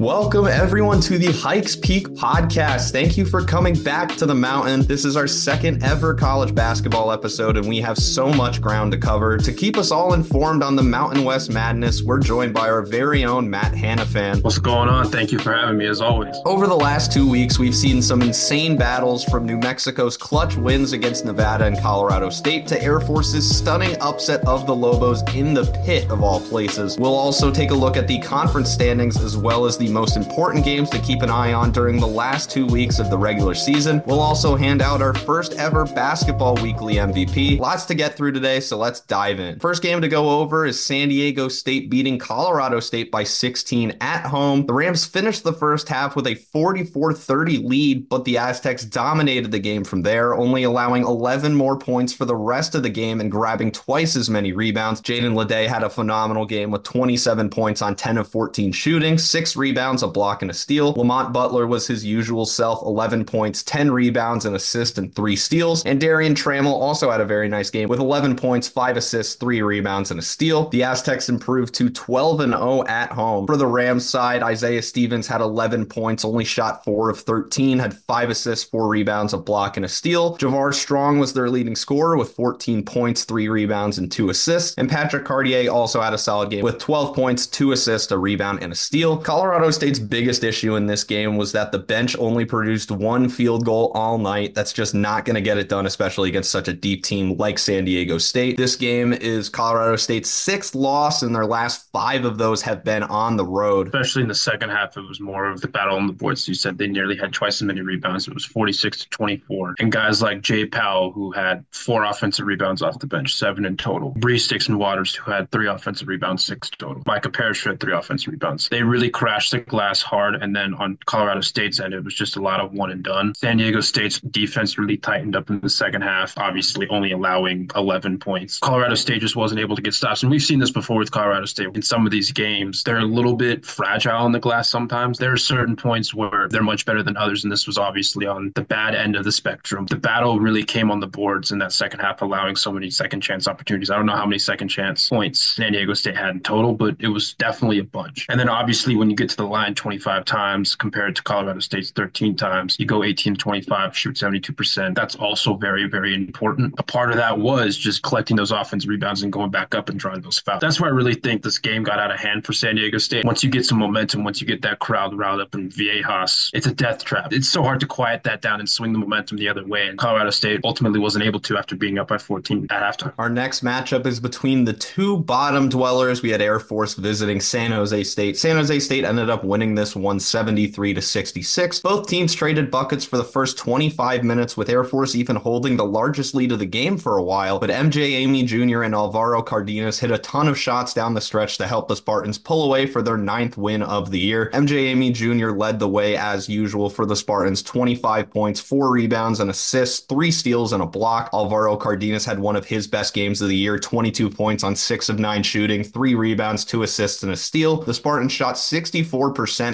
Welcome, everyone, to the Hikes Peak podcast. Thank you for coming back to the mountain. This is our second ever college basketball episode, and we have so much ground to cover. To keep us all informed on the Mountain West madness, we're joined by our very own Matt Hanifan. What's going on? Thank you for having me, as always. Over the last two weeks, we've seen some insane battles from New Mexico's clutch wins against Nevada and Colorado State to Air Force's stunning upset of the Lobos in the pit of all places. We'll also take a look at the conference standings as well as the most important games to keep an eye on during the last two weeks of the regular season. We'll also hand out our first ever Basketball Weekly MVP. Lots to get through today, so let's dive in. First game to go over is San Diego State beating Colorado State by 16 at home. The Rams finished the first half with a 44 30 lead, but the Aztecs dominated the game from there, only allowing 11 more points for the rest of the game and grabbing twice as many rebounds. Jaedon LeDee had a phenomenal game with 27 points on 10 of 14 shooting, six rebounds rebounds, a block, and a steal. Lamont Butler was his usual self 11 points, 10 rebounds, an assist, and three steals. And Darrion Trammell also had a very nice game with 11 points, five assists, three rebounds, and a steal. The Aztecs improved to 12 and 0 at home. For the Rams side, Isaiah Stevens had 11 points, only shot four of 13, had five assists, four rebounds, a block, and a steal. Javar Strong was their leading scorer with 14 points, three rebounds, and two assists. And Patrick Cartier also had a solid game with 12 points, two assists, a rebound, and a steal. Colorado State's biggest issue in this game was that the bench only produced one field goal all night. That's just not going to get it done, especially against such a deep team like San Diego State. This game is Colorado State's sixth loss, and their last five of those have been on the road. Especially in the second half, it was more of the battle on the boards. You said they nearly had twice as many rebounds. It was 46 to 24. And guys like Jay Pal, who had four offensive rebounds off the bench, seven in total. Reese Dixon-Waters, who had three offensive rebounds, six total. Micah Parrish had three offensive rebounds. They really crashed the glass hard. And then on Colorado State's end, it was just a lot of one and done. San Diego State's defense really tightened up in the second half, obviously only allowing 11 points. Colorado State just wasn't able to get stops. And we've seen this before with Colorado State. In some of these games, they're a little bit fragile in the glass sometimes. There are certain points where they're much better than others. And this was obviously on the bad end of the spectrum. The battle really came on the boards in that second half, allowing so many second chance opportunities. I don't know how many second chance points San Diego State had in total, but it was definitely a bunch. And then obviously when you get to the line 25 times compared to Colorado State's 13 times. You go 18 25, shoot 72%. That's also very, very important. A part of that was just collecting those offense rebounds and going back up and drawing those fouls. That's why I really think this game got out of hand for San Diego State. Once you get some momentum, once you get that crowd riled up in Viejas, it's a death trap. It's so hard to quiet that down and swing the momentum the other way. And Colorado State ultimately wasn't able to after being up by 14 at halftime. Our next matchup is between the two bottom dwellers. We had Air Force visiting San Jose State. San Jose State ended up winning this 173 to 66. Both teams traded buckets for the first 25 minutes, with Air Force even holding the largest lead of the game for a while. But MJ Amey Jr. and Alvaro Cardenas hit a ton of shots down the stretch to help the Spartans pull away for their ninth win of the year. MJ Amey Jr. led the way as usual for the Spartans 25 points, four rebounds, and assists, three steals, and a block. Alvaro Cardenas had one of his best games of the year 22 points on six of nine shooting, three rebounds, two assists, and a steal. The Spartans shot 64%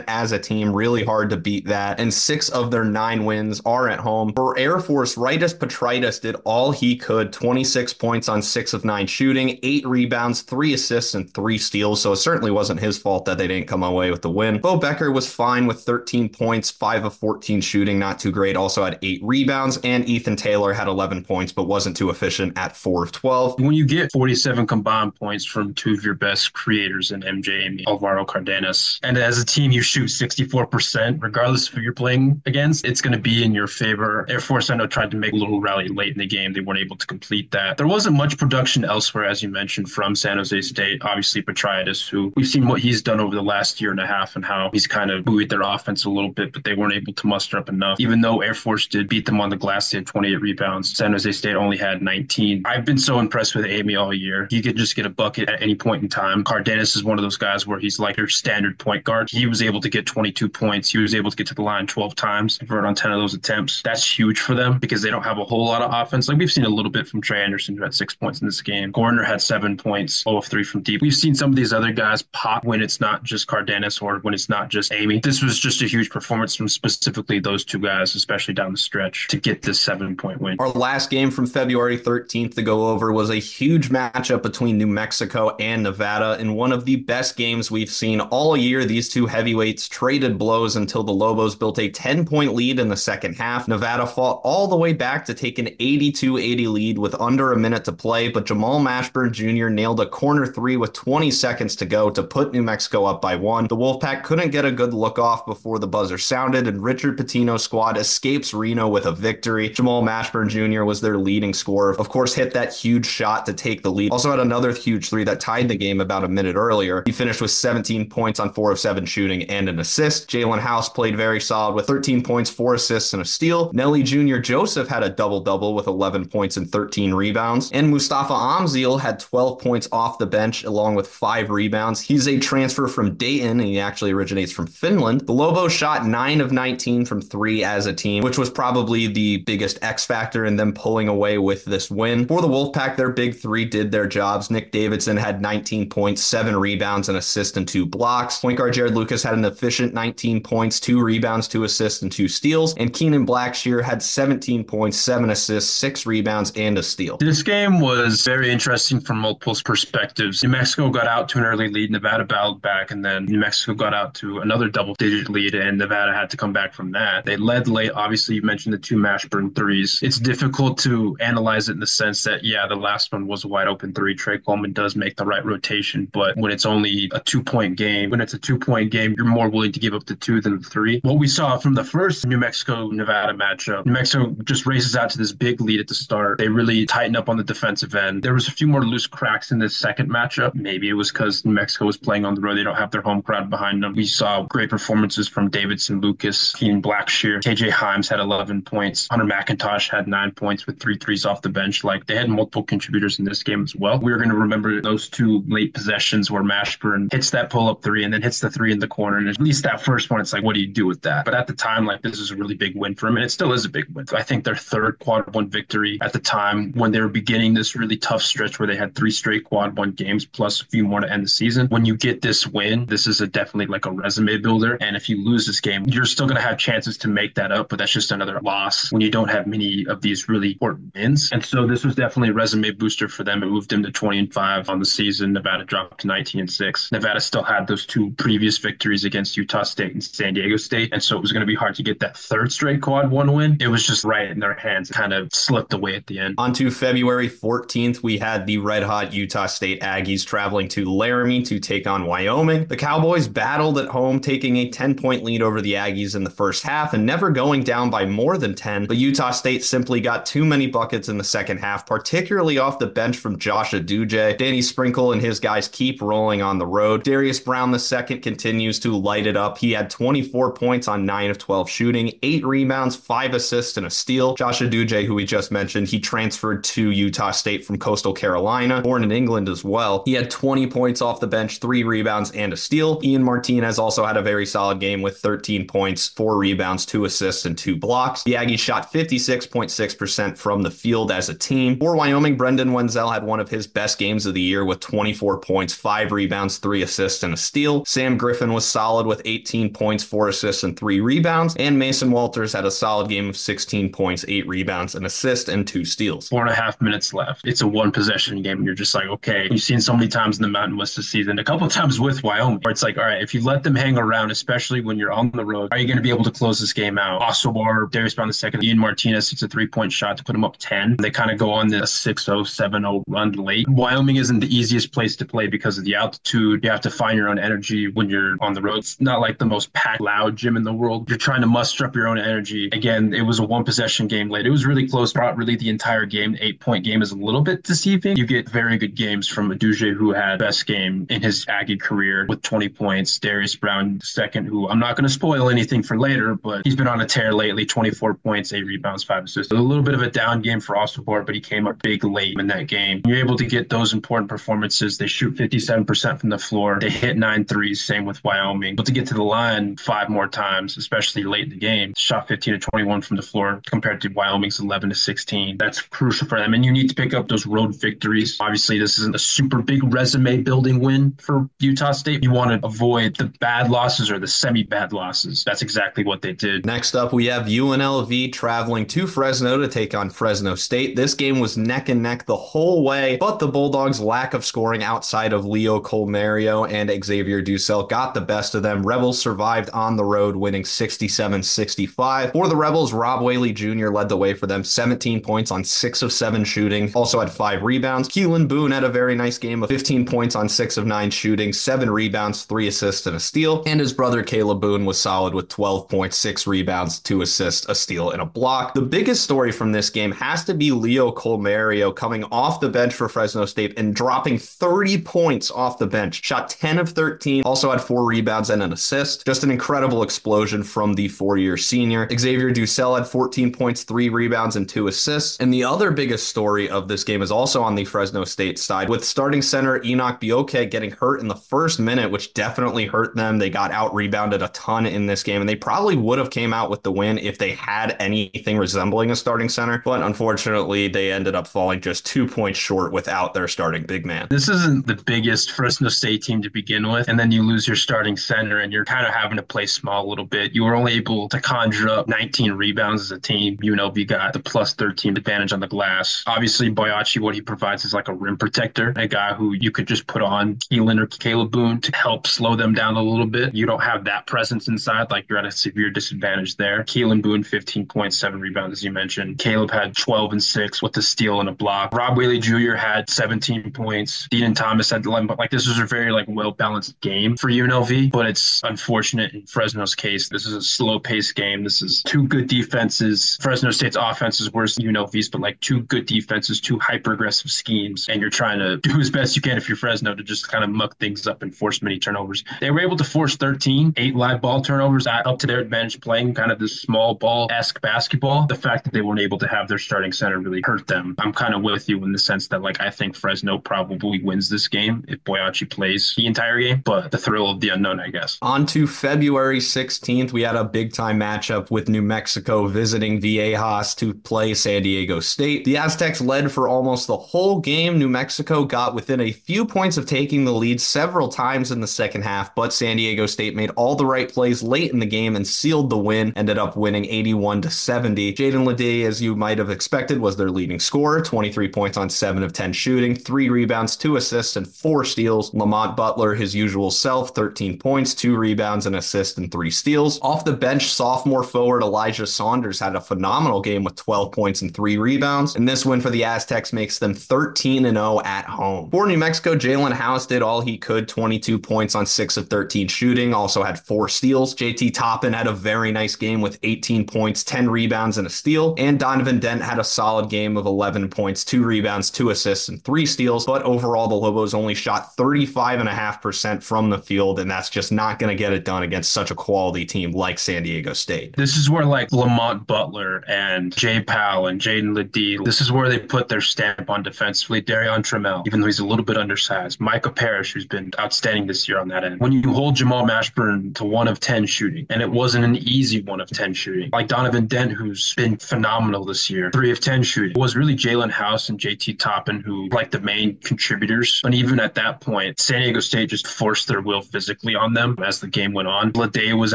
as a team, really hard to beat that. And six of their nine wins are at home. For Air Force, Rytis Petraitis did all he could 26 points on six of nine shooting, eight rebounds, three assists, and three steals. So it certainly wasn't his fault that they didn't come away with the win. Beau Becker was fine with 13 points, five of 14 shooting, not too great. Also had eight rebounds. And Ethan Taylor had 11 points, but wasn't too efficient at four of 12. When you get 47 combined points from two of your best creators in MJ and Alvaro Cardenas, and as a team, you shoot 64%, regardless of who you're playing against, it's going to be in your favor. Air Force, I know, tried to make a little rally late in the game. They weren't able to complete that. There wasn't much production elsewhere, as you mentioned, from San Jose State. Obviously, Petraitis, who we've seen what he's done over the last year and a half and how he's kind of buoyed their offense a little bit, but they weren't able to muster up enough. Even though Air Force did beat them on the glass, they had 28 rebounds. San Jose State only had 19. I've been so impressed with Amey all year. He could just get a bucket at any point in time. Cardenas is one of those guys where he's like your standard point guard. He was able to get 22 points. He was able to get to the line 12 times, convert on 10 of those attempts. That's huge for them because they don't have a whole lot of offense. Like we've seen a little bit from Trey Anderson, who had six points in this game. Gorener had seven points, 0 of 3 from deep. We've seen some of these other guys pop when it's not just Cardenas or when it's not just Amey. This was just a huge performance from specifically those two guys, especially down the stretch, to get this seven point win. Our last game from February 13th to go over was a huge matchup between New Mexico and Nevada in one of the best games we've seen all year. These two heavyweights traded blows until the Lobos built a 10 point lead in the second half. Nevada fought all the way back to take an 82 80 lead with under a minute to play, but Jamal Mashburn Jr. nailed a corner three with 20 seconds to go to put New Mexico up by one. The Wolfpack couldn't get a good look off before the buzzer sounded, and Richard Pitino's squad escapes Reno with a victory. Jamal Mashburn Jr. was their leading scorer. Of course, hit that huge shot to take the lead. Also had another huge three that tied the game about a minute earlier. He finished with 17 points on 4 of 7 shooting and an assist. Jalen House played very solid with 13 points, 4 assists, and a steal. Nelly Junior Joseph had a double double with 11 points and 13 rebounds. And Mustafa Amzil had 12 points off the bench along with 5 rebounds. He's a transfer from Dayton and he actually originates from Finland. The Lobos shot 9 of 19 from 3 as a team, which was probably the biggest X factor in them pulling away with this win. For the Wolfpack, their big three did their jobs. Nick Davidson had 19 points, 7 rebounds, and assist and 2 blocks. Point guard Jarod Lucas had an efficient 19 points, 2 rebounds, 2 assists, and 2 steals. And Kenan Blackshear had 17 points, 7 assists, 6 rebounds, and a steal. This game was very interesting from multiple perspectives. New Mexico got out to an early lead, Nevada battled back, and then New Mexico got out to another double digit lead, and Nevada had to come back from that. They led late. Obviously, you mentioned the two Mashburn threes. It's difficult to analyze it in the sense that, yeah, the last one was a wide open three. Tre Coleman does make the right rotation, but when it's only a two point game, when it's a two point game, you're more willing to give up the two than the three. What we saw from the first New Mexico Nevada matchup, New Mexico just races out to this big lead at the start. They really tighten up on the defensive end. There was a few more loose cracks in this second matchup. Maybe it was because New Mexico was playing on the road. They don't have their home crowd behind them. We saw great performances from Davidson Lucas, Kenan Blackshear, KJ Hymes had 11 points. Hunter McIntosh had nine points with three threes off the bench. Like they had multiple contributors in this game as well. We're going to remember those two late possessions where Mashburn hits that pull up three and then hits the three in the corner. And at least that first one, it's like, what do you do with that? But at the time, like this is a really big win for him. And it still is a big win. I think their third quad one victory at the time when they were beginning this really tough stretch where they had three straight quad one games plus a few more to end the season. When you get this win, this is a definitely like a resume builder. And if you lose this game, you're still going to have chances to make that up, but that's just another loss when you don't have many of these really important wins. And so this was definitely a resume booster for them. It moved them to 20 and 5 on the season. Nevada dropped to 19 and 6. Nevada still had those two previous victories against Utah State and San Diego State. And so it was going to be hard to get that third straight quad one win. It was just right in their hands, kind of slipped away at the end. On to February 14th, we had the red hot Utah State Aggies traveling to Laramie to take on Wyoming. The Cowboys battled at home, taking a 10 point lead over the Aggies in the first half and never going down by more than 10. But Utah State simply got too many buckets in the second half, particularly off the bench from Josh Uduje. Danny Sprinkle and his guys keep rolling on the road. Darius Brown the II continues to light it up. He had 24 points on 9 of 12 shooting, 8 rebounds, 5 assists, and a steal. Josh Uduje, who we just mentioned, he transferred to Utah State from Coastal Carolina, born in England as well. He had 20 points off the bench, 3 rebounds, and a steal. Ian Martinez also had a very solid game with 13 points, 4 rebounds, 2 assists, and 2 blocks. The Aggies shot 56.6% from the field as a team. For Wyoming, Brendan Wenzel had one of his best games of the year with 24 points, 5 rebounds, 3 assists, and a steal. Sam Griffin was solid with 18 points, 4 assists, and 3 rebounds. And Mason Walters had a solid game of 16 points, 8 rebounds, an assist, and 2 steals. Four and a half minutes left. It's a one possession game. And you're just like, okay, you've seen so many times in the Mountain West this season, a couple times with Wyoming, where it's like, all right, if you let them hang around, especially when you're on the road, are you going to be able to close this game out? Osobor, Darius Brown II, Ian Martinez hits a three point shot to put them up 10. They kind of go on this 6 0, 7 0 run late. Wyoming isn't the easiest place to play because of the altitude. You have to find your own energy when you're on the road. It's not like the most packed, loud gym in the world. You're trying to muster up your own energy. Again, it was a one possession game late. It was really close, not really the entire game. Eight point game is a little bit deceiving. You get very good games from Uduje, who had best game in his Aggie career with 20 points. Darius Brown, second, who I'm not going to spoil anything for later, but he's been on a tear lately 24 points, eight rebounds, five assists. A little bit of a down game for Osobor, but he came up big late in that game. You're able to get those important performances. They shoot 57% from the floor. They hit nine threes, same with Wyoming. But to get to the line five more times, especially late in the game, shot 15 to 21 from the floor compared to Wyoming's 11 to 16. That's crucial for them. And you need to pick up those road victories. Obviously, this isn't a super big resume building win for Utah State. You want to avoid the bad losses or the semi bad losses. That's exactly what they did. Next up, we have UNLV traveling to Fresno to take on Fresno State. This game was neck and neck the whole way, but the Bulldogs' lack of scoring outside of Leo Colimerio and Xavier DuSell got got the best of them. Rebels survived on the road, winning 67 65. For the Rebels, Rob Whaley Jr. led the way for them, 17 points on six of seven shooting, also had five rebounds. Keylan Boone had a very nice game of 15 points on six of nine shooting, seven rebounds, three assists, and a steal. And his brother Kalib Boone was solid with 12 points, six rebounds, two assists, a steal, and a block. The biggest story from this game has to be Leo Colimerio coming off the bench for Fresno State and dropping 30 points off the bench. Shot 10 of 13, also had four rebounds and an assist. Just an incredible explosion from the four year senior. Xavier DuSell had 14 points, three rebounds, and two assists. And the other biggest story of this game is also on the Fresno State side, with starting center Enoch Boakye getting hurt in the first minute, which definitely hurt them. They got out rebounded a ton in this game, and they probably would have came out with the win if they had anything resembling a starting center. But unfortunately, they ended up falling just two points short without their starting big man. This isn't the biggest Fresno State team to begin with, and then you lose your starting center, and you're kind of having to play small a little bit. You were only able to conjure up 19 rebounds as a team. UNLV got the plus 13 advantage on the glass. Obviously, Boakye, what he provides is like a rim protector, a guy who you could just put on Keylan or Kalib Boone to help slow them down a little bit. You don't have that presence inside, like you're at a severe disadvantage there. Keylan Boone, 15.7 rebounds, as you mentioned. Kalib had 12 and 6 with a steal and a block. Rob Whaley Jr. had 17 points. Dedan Thomas had 11. But like this was a very like well balanced game for UNLV, but it's unfortunate in Fresno's case. This is a slow paced game. This is two good defenses. Fresno State's offense is worse than UNLV's, but like two good defenses, two hyper aggressive schemes, and you're trying to do as best you can if you're Fresno to just kind of muck things up and force many turnovers. They were able to force 13, eight live ball turnovers up to their advantage, playing kind of this small ball esque basketball. The fact that they weren't able to have their starting center really hurt them. I'm kind of with you in the sense that like I think Fresno probably wins this game if Boakye plays the entire game, but the thrill of the unknown, I guess. On to February 16th, we had a big time matchup with New Mexico visiting Viejas to play San Diego State. The Aztecs led for almost the whole game. New Mexico got within a few points of taking the lead several times in the second half, but San Diego State made all the right plays late in the game and sealed the win, ended up winning 81 to 70. Jaedon LeDee, as you might have expected, was their leading scorer, 23 points on 7 of 10 shooting, 3 rebounds, 2 assists, and 4 steals. Lamont Butler, his usual self, 13 points, 2 rebounds, an assist, and 3 steals. Off the bench, sophomore forward Elijah Saunders had a phenomenal game with 12 points and 3 rebounds, and this win for the Aztecs makes them 13 and 0 at home. For New Mexico, Jalen House did all he could, 22 points on 6 of 13 shooting, also had 4 steals. JT Toppin had a very nice game with 18 points, 10 rebounds, and a steal, and Donovan Dent had a solid game of 11 points, 2 rebounds, 2 assists, and 3 steals, but overall, the Lobos only shot 35.5% from the field, and that's just not going to get it done against such a quality team like San Diego State. This is where like Lamont Butler and Jay Pal and Jaedon LeDee, this is where they put their stamp on defensively. Darrion Trammell, even though he's a little bit undersized. Micah Parrish, who's been outstanding this year on that end. When you hold Jamal Mashburn to one of 10 shooting, and it wasn't an easy one of 10 shooting, like Donovan Dent, who's been phenomenal this year, three of 10 shooting, it was really Jalen House and JT Toppin who like the main contributors. And even at that point, San Diego State just forced their will physically on them as the game went on. LeDee was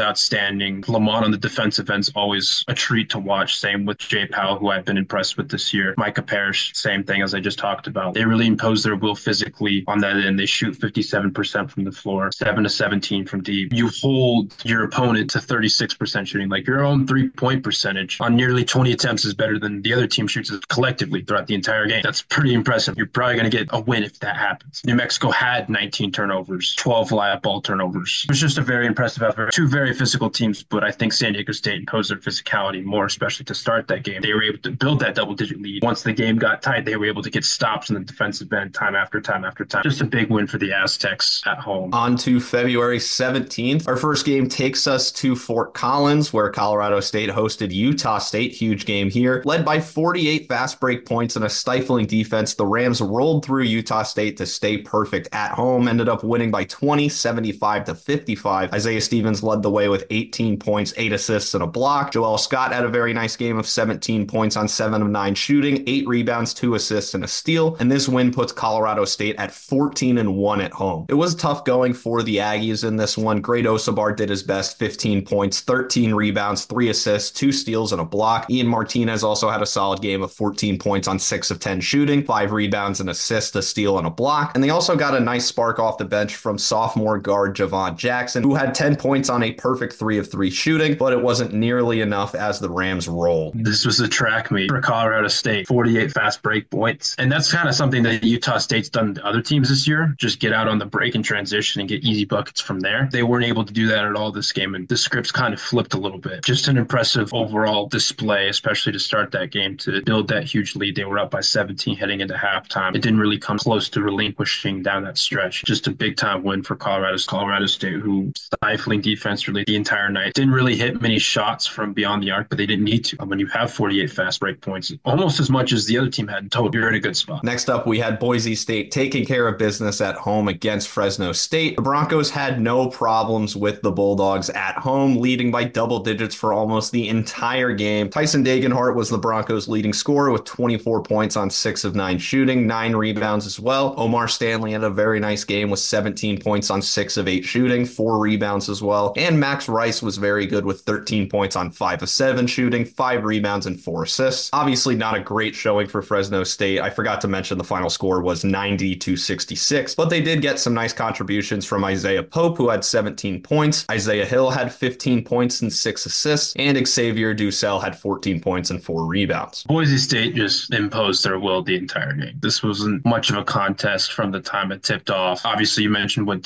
outstanding. Lamont on the defensive end's always a treat to watch. Same with Jay Pal, who I've been impressed with this year. Micah Parrish, same thing as I just talked about. They really impose their will physically on that end. They shoot 57% from the floor, 7 to 17 from deep. You hold your opponent to 36% shooting. Like your own three point percentage on nearly 20 attempts is better than the other team shoots collectively throughout the entire game. That's pretty impressive. You're probably going to get a win if that happens. New Mexico had 19 turnovers, 12 live ball turnovers. It was just a very impressive effort. Two very physical teams, but I think San Diego State imposed their physicality more, especially to start that game. They were able to build that double digit lead. Once the game got tight, they were able to get stops in the defensive end time after time after time. Just a big win for the Aztecs at home. On to February 17th. Our first game takes us to Fort Collins, where Colorado State hosted Utah State. Huge game here. Led by 48 fast break points and a stifling defense, the Rams rolled through Utah State to stay perfect at home. Ended up winning by 20, 75 to 55. Isaiah Stevens led the way with 18 points, 8 assists, and a block. Joel Scott had a very nice game of 17 points on 7 of 9 shooting, 8 rebounds, 2 assists, and a steal. And this win puts Colorado State at 14 and 1 at home. It was tough going for the Aggies in this one. Great Osobor did his best 15 points, 13 rebounds, 3 assists, 2 steals, and a block. Ian Martinez also had a solid game of 14 points on 6 of 10 shooting, 5 rebounds, an assist, a steal, and a block. And they also got a nice spark off the bench from sophomore guard Javon Jackson, who had 10 points on a perfect three of three shooting, but it wasn't nearly enough as the Rams rolled. This was a track meet for Colorado State, 48 fast break points. And that's kind of something that Utah State's done to other teams this year. Just get out on the break and transition and get easy buckets from there. They weren't able to do that at all this game, and the scripts kind of flipped a little bit. Just an impressive overall display, especially to start that game to build that huge lead. They were up by 17 heading into halftime. It didn't really come close to relinquishing down that stretch. Just a big time win for Colorado, Colorado State, who stifling defense really the entire night. Didn't really hit many shots from beyond the arc, but they didn't need to. When you have 48 fast break points, almost as much as the other team had in total, you're in a good spot. Next up, we had Boise State taking care of business at home against Fresno State. The Broncos had no problems with the Bulldogs at home, leading by double digits for almost the entire game. Tyson Degenhart was the Broncos' leading scorer with 24 points on six of nine shooting, nine rebounds as well. O'Mar Stanley had a very nice game with 17 points on six of eight shooting, four rebounds as well. And Max Rice was very good with 13 points on five of seven shooting, five rebounds, and four assists. Obviously, not a great showing for Fresno State. I forgot to mention the final score was 90 to 66, but they did get some nice contributions from Isaiah Pope, who had 17 points. Isaiah Hill had 15 points and six assists, and Xavier DuSell had 14 points and four rebounds. Boise State just imposed their will the entire game. This wasn't much of a contest from the time it tipped off. Obviously, you mentioned what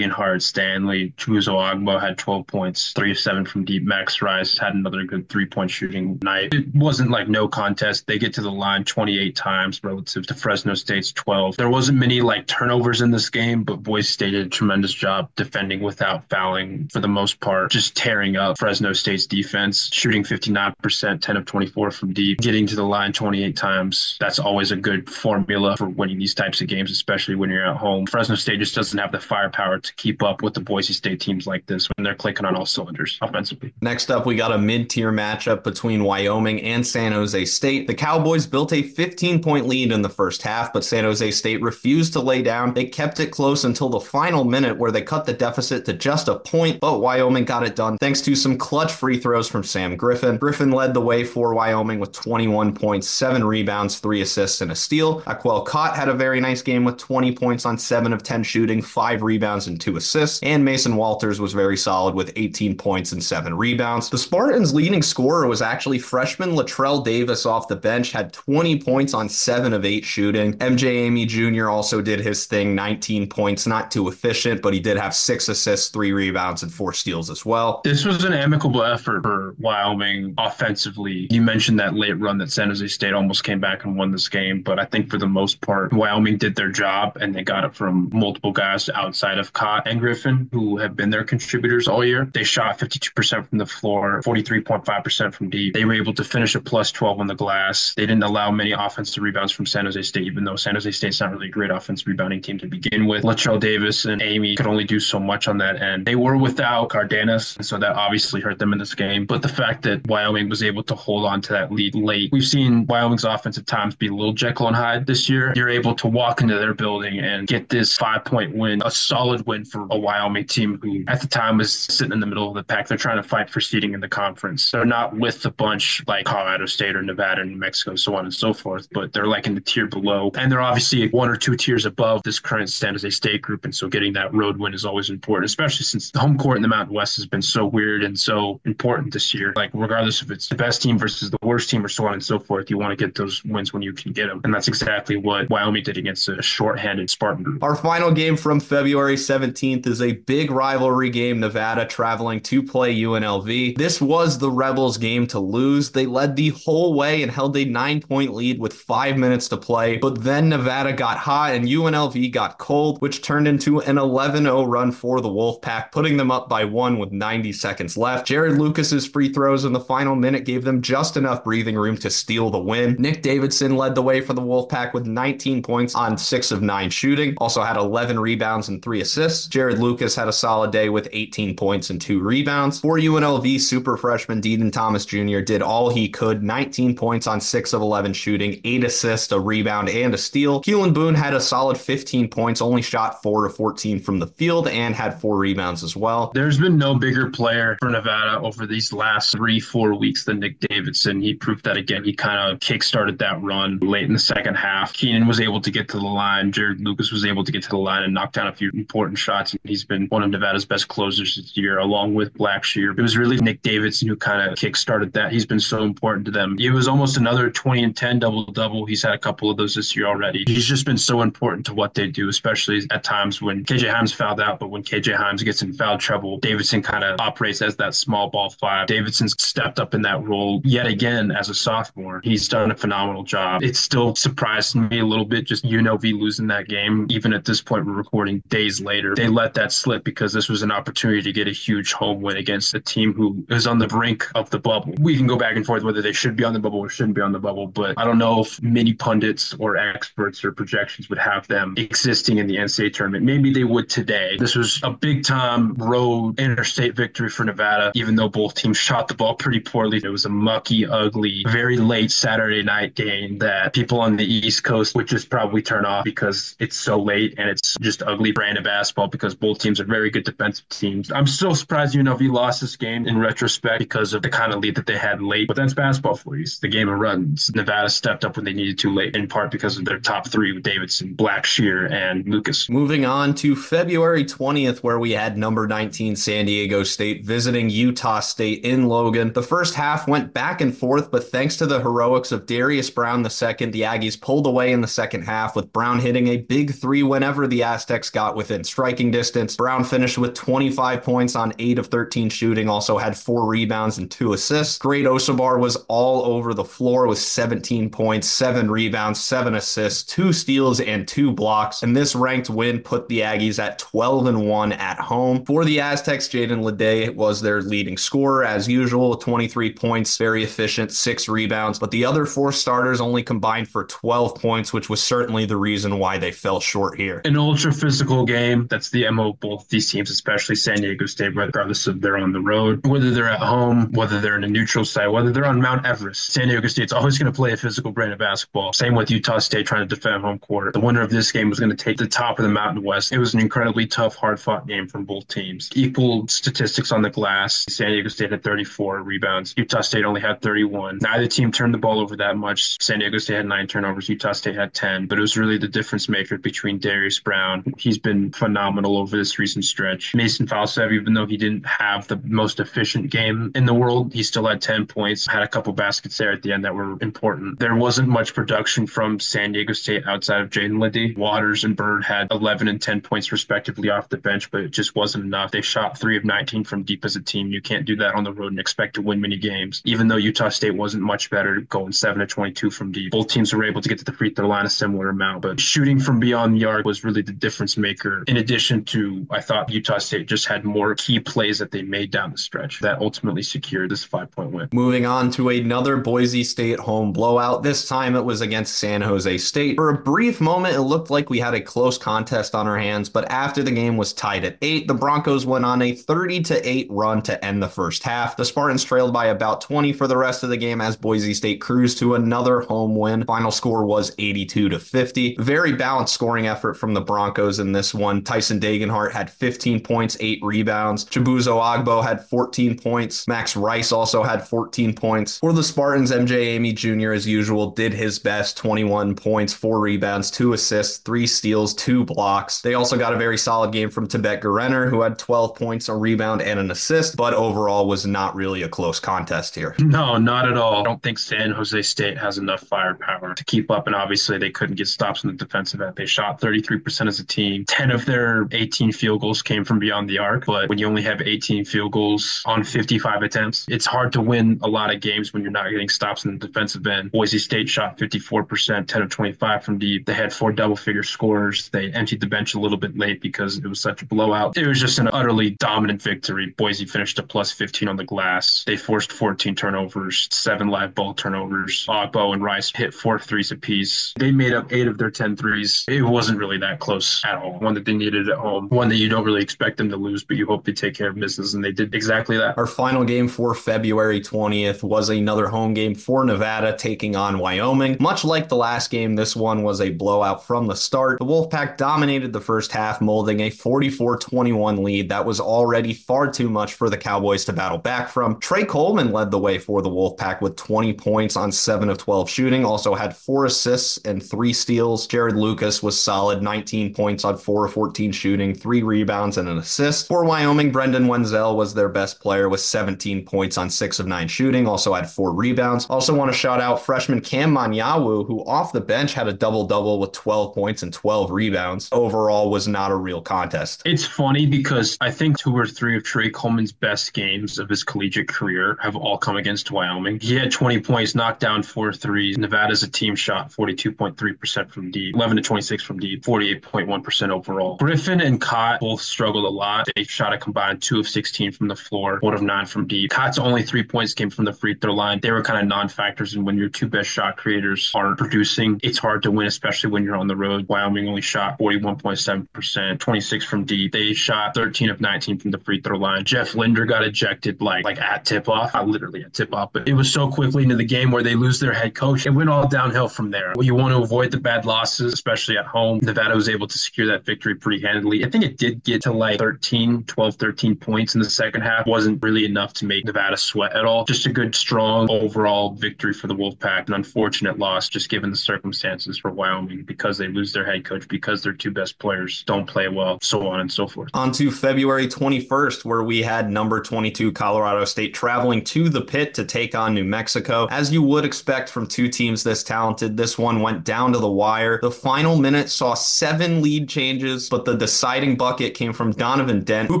Stanley, Chibuzo Agbo had 12 points, three of seven from deep. Max Rice had another good three point shooting night. It wasn't like no contest. They get to the line 28 times relative to Fresno State's 12. There wasn't many like turnovers in this game, but Boise State did a tremendous job defending without fouling for the most part, just tearing up Fresno State's defense, shooting 59%, 10 of 24 from deep, getting to the line 28 times. That's always a good formula for winning these types of games, especially when you're at home. Fresno State just doesn't have the firepower to keep up with the Boise State teams like this when they're clicking on all cylinders offensively. Next up, we got a mid tier matchup between Wyoming and San Jose State. The Cowboys built a 15 point lead in the first half, but San Jose State refused to lay down. They kept it close until the final minute where they cut the deficit to just a point, but Wyoming got it done thanks to some clutch free throws from Sam Griffin. Griffin led the way for Wyoming with 21 points, seven rebounds, three assists, and a steal. Akuel Kot had a very nice game with 20 points on seven of 10 shooting, five rebounds, and two assists. And Mason Walters was very solid with 18 points and seven rebounds. The Spartans' leading scorer was actually freshman Latrell Davis off the bench, had 20 points on seven of eight shooting. MJ Amey Jr. also did his thing, 19 points, not too efficient, but he did have six assists, three rebounds, and four steals as well. This was an amicable effort for Wyoming offensively. You mentioned that late run that San Jose State almost came back and won this game, but I think for the most part, Wyoming did their job and they got it from multiple guys outside of Kot and Griffin, who have been their contributors all year. They shot 52% from the floor, 43.5% from deep. They were able to finish a plus 12 on the glass. They didn't allow many offensive rebounds from San Jose State, even though San Jose State's not really a great offensive rebounding team to begin with. Latrell Davis and Amey could only do so much on that end. They were without Cardenas, and so that obviously hurt them in this game. But the fact that Wyoming was able to hold on to that lead late, we've seen Wyoming's offense at times be a little Jekyll and Hyde this year. You're able to walk into their building and get this five point win, a solid win for a Wyoming team who at the time was sitting in the middle of the pack. They're trying to fight for seeding in the conference. They're not with the bunch like Colorado State or Nevada and New Mexico, so on and so forth, but they're like in the tier below. And they're obviously one or two tiers above this current San Jose State group. And so getting that road win is always important, especially since the home court in the Mountain West has been so weird and so important this year. Like, regardless if it's the best team versus the worst team or so on and so forth, you want to get those wins when you can get them. And that's exactly what Wyoming did against a shorthanded Spartan group. Our final game from February 17th is a big rivalry game, Nevada traveling to play UNLV. This was the Rebels game to lose. They led the whole way and held a nine point lead with five minutes to play, but then Nevada got hot and UNLV got cold, which turned into an 11 0 run for the Wolfpack, putting them up by one with 90 seconds left. Jarod Lucas's free throws in the final minute gave them just enough breathing room to steal the win. Nick Davidson led the way for the Wolfpack with 19 points on six of nine shooting, also had 11 rebounds and three assists. Jarod Lucas had a solid day with 18 points and two rebounds. For UNLV, super freshman Dedan Thomas Jr. did all he could 19 points on six of 11 shooting, eight assists, a rebound, and a steal. Keylan Boone had a solid 15 points, only shot four to 14 from the field, and had four rebounds as well. There's been no bigger player for Nevada over these last three, four weeks than Nick Davidson. He proved that again. He kind of kickstarted that run late in the second half. Kenan was able to get to the line. Jarod Lucas was able to get to the line and knock down a few important shots. He's been one of Nevada's best closers this year, along with Blackshear. It was really Nick Davidson who kind of kick-started that. He's been so important to them. It was almost another 20 and 10 double-double. He's had a couple of those this year already. He's just been so important to what they do, especially at times when KJ Hymes fouled out, but when KJ Hymes gets in foul trouble, Davidson kind of operates as that small ball five. Davidson's stepped up in that role yet again as a sophomore. He's done a phenomenal job. It still surprised me a little bit just UNLV losing that game. Even at this point, we're recording days later. They let that slip because this was an opportunity to get a huge home win against a team who is on the brink of the bubble. We can go back and forth whether they should be on the bubble or shouldn't be on the bubble, but I don't know if many pundits or experts or projections would have them existing in the NCAA tournament. Maybe they would today. This was a big time road interstate victory for Nevada, even though both teams shot the ball pretty poorly. It was a mucky, ugly, very late Saturday night game that people on the East Coast would just probably turn off because it's so late and it's just ugly brand of basketball because both teams are very good defensive teams. I'm still surprised UNLV lost this game in retrospect because of the kind of lead that they had late, but that's basketball for you. It's the game of runs. Nevada stepped up when they needed to late, in part because of their top three with Davidson, Blackshear, and Lucas. Moving on to February 20th, where we had number 19 San Diego State visiting Utah State in Logan. The first half went back and forth, but thanks to the heroics of Darius Brown II, the Aggies pulled away in the second half, with Brown hitting a big three whenever the Aztecs got within striking distance. Brown finished with 25 points on 8 of 13 shooting, also had four rebounds and two assists. Great Osobor was all over the floor with 17 points, 7 rebounds, 7 assists, 2 steals, and 2 blocks. And this ranked win put the Aggies at 12 and 1 at home. For the Aztecs, Jaedon LeDee was their leading scorer as usual, 23 points, very efficient, 6 rebounds. But the other four starters only combined for 12 points, which was certainly the reason why they fell short here. An ultra physical game. That's the MO of both these teams, especially San Diego State, regardless of they're on the road, whether they're at home, whether they're in a neutral site, whether they're on Mount Everest. San Diego State's always going to play a physical brand of basketball. Same with Utah State trying to defend home court. The winner of this game was going to take the top of the Mountain West. It was an incredibly tough, hard fought game from both teams. Equal statistics on the glass. San Diego State had 34 rebounds. Utah State only had 31. Neither team turned the ball over that much. San Diego State had nine turnovers. Utah State had 10. But it was really the difference maker between Darius Brown. He's been phenomenal over this recent stretch. Mason Falslev, even though he didn't have the most efficient game in the world, he still had 10 points, had a couple baskets there at the end that were important. There wasn't much production from San Diego State outside of Jaedon LeDee. Waters and Byrd had 11 and 10 points respectively off the bench, but it just wasn't enough. They shot 3 of 19 from deep as a team. You can't do that on the road and expect to win many games. Even though Utah State wasn't much better going 7 of 22 from deep. Both teams were able to get to the free throw line a similar amount, but shooting from beyond the arc was really the difference maker. In addition to, I thought Utah State just had more key plays that they made down the stretch that ultimately secured this five point win. Moving on to another Boise State home blowout. This time it was against San Jose State. For a brief moment, it looked like we had a close contest on our hands, but after the game was tied at eight, the Broncos went on a 30 to 8 run to end the first half. The Spartans trailed by about 20 for the rest of the game as Boise State cruised to another home win. Final score was 82 to 50. Very balanced scoring effort from the Broncos in this one. Tyson Degenhart had 15 points, 8 rebounds. Chibuzo Agbo had 14 points. Max Rice also had 14 points. For the Spartans, MJ Amey Jr., as usual, did his best 21 points, 4 rebounds, 2 assists, 3 steals, 2 blocks. They also got a very solid game from Tibet Gorener, who had 12 points, a rebound, and an assist, but overall was not really a close contest here. No, not at all. I don't think San Jose State has enough firepower to keep up, and obviously they couldn't get stops in the defensive end. They shot 33% as a team. 10 of their 18 field goals came from beyond the arc, but when you only have 18 field goals on 55 attempts, it's hard to win a lot of games when you're not getting stops in the defensive end. Boise State shot 54%, 10 of 25 from deep. They had four double figure scorers. They emptied the bench a little bit late because it was such a blowout. It was just an utterly dominant victory. Boise finished a plus 15 on the glass. They forced 14 turnovers, seven live ball turnovers. Agbo and Rice hit four threes apiece. They made up eight of their 10 threes. It wasn't really that close at all. One that they needed at home, Um, one that you don't really expect them to lose, but you hope they take care of business, and they did exactly that. Our final game for February 20th was another home game for Nevada taking on Wyoming. Much like the last game, this one was a blowout from the start. The Wolfpack dominated the first half, molding a 44 21 lead that was already far too much for the Cowboys to battle back from. Tre Coleman led the way for the Wolfpack with 20 points on 7 of 12 shooting, also had four assists and three steals. Jarod Lucas was solid, 19 points on 4 of 14 shooting three rebounds, and an assist. For Wyoming, Brendan Wenzel was their best player with 17 points on six of nine shooting, also had four rebounds. Also want to shout out freshman Cam Manyawu, who off the bench had a double double with 12 points and 12 rebounds. Overall, was not a real contest. It's funny because I think two or three of Tre Coleman's best games of his collegiate career have all come against Wyoming. He had 20 points, knocked down four threes. Nevada's a team shot 42.3% from deep, 11 to 26 from deep, 48.1% overall. Griffin and Kot both struggled a lot. They shot a combined two of 16 from the floor, one of nine from deep. Kot's only three points came from the free throw line. They were kind of non factors. And when your two best shot creators aren't producing, it's hard to win, especially when you're on the road. Wyoming only shot 41.7%, 26 from deep. They shot 13 of 19 from the free throw line. Jeff Linder got ejected like like at tip off, not literally at tip off, but it was so quickly into the game where they lose their head coach. It went all downhill from there. Well, you want to avoid the bad losses, especially at home. Nevada was able to secure that victory pretty handily. Think it did get to like 13, 12, 13 points in the second half. Wasn't really enough to make Nevada sweat at all. Just a good, strong overall victory for the Wolfpack. An unfortunate loss, just given the circumstances for Wyoming because they lose their head coach, because their two best players don't play well, so on and so forth. On to February 21st, where we had number 22 Colorado State traveling to the pit to take on New Mexico. As you would expect from two teams this talented, this one went down to the wire. The final minute saw seven lead changes, but the deciding bucket came from Donovan Dent, who